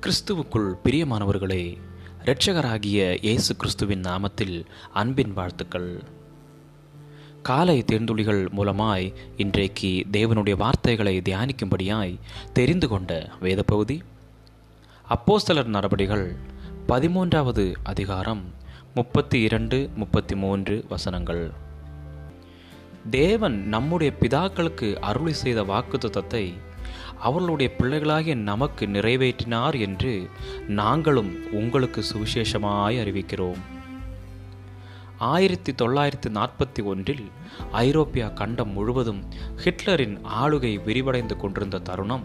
கிறிஸ்துவுக்குள் பிரியமானவர்களே இரட்சகராகிய இயேசு கிறிஸ்துவின் நாமத்தில் அன்பின் வாழ்த்துக்கள். காலை தேர்ந்துளிகள் மூலமாய் இன்றைக்கு தேவனுடைய வார்த்தைகளை தியானிக்கும்படியாய் தெரிந்து கொண்ட வேத பகுதி அப்போஸ்தலர் நடபடிகள் பதிமூன்றாவது அதிகாரம் முப்பத்தி இரண்டு முப்பத்தி மூன்று வசனங்கள். தேவன் நம்முடைய பிதாக்களுக்கு அருளி செய்த வாக்குத்தத்தை அவர்களுடைய பிள்ளைகளாகிய நமக்கு நிறைவேற்றினார் என்று நாங்களும் உங்களுக்கு சுவிசேஷமாய் அறிவிக்கிறோம். ஆயிரத்தி தொள்ளாயிரத்தி நாற்பத்தி ஒன்றில் ஐரோப்பியா கண்டம் முழுவதும் ஹிட்லரின் ஆளுகை விரிவடைந்து கொண்டிருந்த தருணம்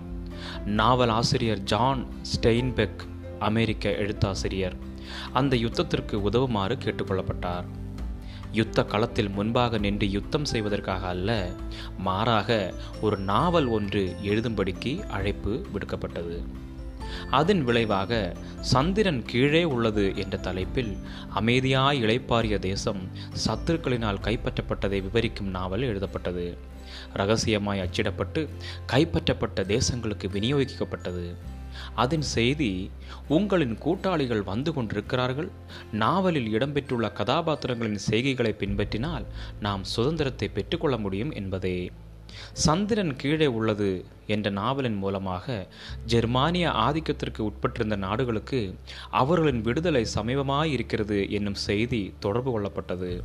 நாவல் ஆசிரியர் ஜான் ஸ்டெயின்பெக் அமெரிக்க எழுத்தாசிரியர் அந்த யுத்தத்திற்கு உதவுமாறு கேட்டுக்கொள்ளப்பட்டார். யுத்த களத்தில் முன்பாக நின்று யுத்தம் செய்வதற்காக அல்ல மாறாக ஒரு நாவல் ஒன்று எழுதும்படிக்கு அழைப்பு விடுக்கப்பட்டது. அதன் விளைவாக சந்திரன் கீழே உள்ளது என்ற தலைப்பில் அமைதியாய் இளைப்பாறிய தேசம் சத்துருக்களினால் கைப்பற்றப்பட்டதை விவரிக்கும் நாவல் எழுதப்பட்டது. ரகசியமாய் அச்சிடப்பட்டு கைப்பற்றப்பட்ட தேசங்களுக்கு விநியோகிக்கப்பட்டது. அதன் செய்தி உங்களின் கூட்டாளிகள் வந்து கொண்டிருக்கிறார்கள். நாவலில் இடம்பெற்றுள்ள கதாபாத்திரங்களின் செய்கைகளை பின்பற்றினால் நாம் சுதந்திரத்தை பெற்றுக்கொள்ள முடியும் என்பதே. சந்திரன் கீழே உள்ளது என்ற நாவலின் மூலமாக ஜெர்மானிய ஆதிக்கத்திற்கு உட்பட்டிருந்த நாடுகளுக்கு அவர்களின் விடுதலை சமீபமாய் இருக்கிறது என்னும் செய்தி தொடர்பு கொள்ளப்பட்டது.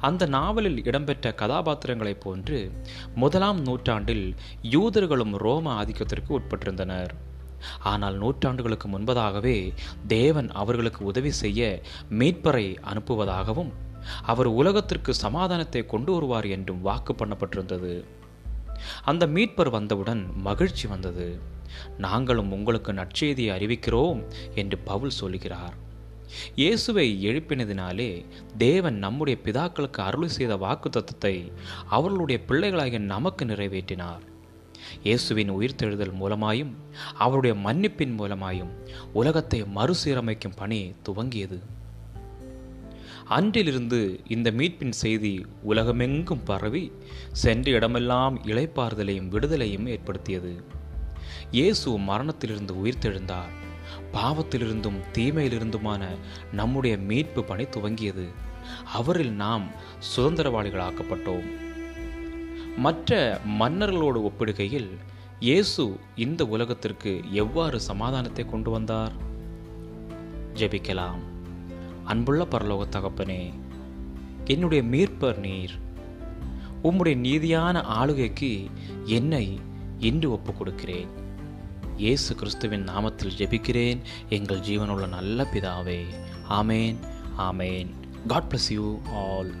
அந்த நாவலில் இடம்பெற்ற கதாபாத்திரங்களைப் போன்று முதலாம் நூற்றாண்டில் யூதர்களும் ரோம ஆதிக்கத்திற்கு உட்பட்டிருந்தனர். ஆனால் நூற்றாண்டுகளுக்கு முன்பதாகவே தேவன் அவர்களுக்கு உதவி செய்ய மீட்பரை அனுப்புவதாகவும் அவர் உலகத்திற்கு சமாதானத்தை கொண்டு வருவார் என்றும் வாக்கு பண்ணப்பட்டிருந்தது. அந்த மீட்பர் வந்தவுடன் மகிழ்ச்சி வந்தது. நாங்களும் உங்களுக்கு நற்செய்தியை அறிவிக்கிறோம் என்று பவுல் சொல்கிறார் இயேசுவை எழுப்பினதினாலே தேவன் நம்முடைய பிதாக்களுக்கு அருள் செய்த வாக்கு தத்துவத்தை அவர்களுடைய பிள்ளைகளாகிய நமக்கு நிறைவேற்றினார். இயேசுவின் உயிர்த்தெழுதல் மூலமாயும் அவருடைய மன்னிப்பின் மூலமாயும் உலகத்தை மறுசீரமைக்கும் பணி துவங்கியது. அன்றிலிருந்து இந்த மீட்பின் செய்தி உலகமெங்கும் பரவி சென்ற இடமெல்லாம் இளைப்பாறுதலையும் விடுதலையும் ஏற்படுத்தியது. இயேசு மரணத்திலிருந்து உயிர்த்தெழுந்தார். பாவத்திலிருந்தும் தீமையிலிருந்துமான நம்முடைய மீட்பு பணி துவங்கியது. அவரில் நாம் சுதந்திரவாளிகளாக்கப்பட்டோம். மற்ற மன்னர்களோடு ஒப்பிடுகையில் இயேசு இந்த உலகத்திற்கு எவ்வாறு சமாதானத்தை கொண்டு வந்தார்? ஜெபிக்கலாம். அன்புள்ள பரலோக தகப்பனே என்னுடைய மீட்பர் நீர். உம்முடைய நீதியான ஆளுகைக்கு என்னை இன்று ஒப்புக் கொடுக்கிறேன் இயேசு கிறிஸ்துவின் நாமத்தில் ஜெபிக்கிறேன். எங்கள் ஜீவனுள்ள நல்ல பிதாவே. ஆமேன் ஆமேன். God bless you all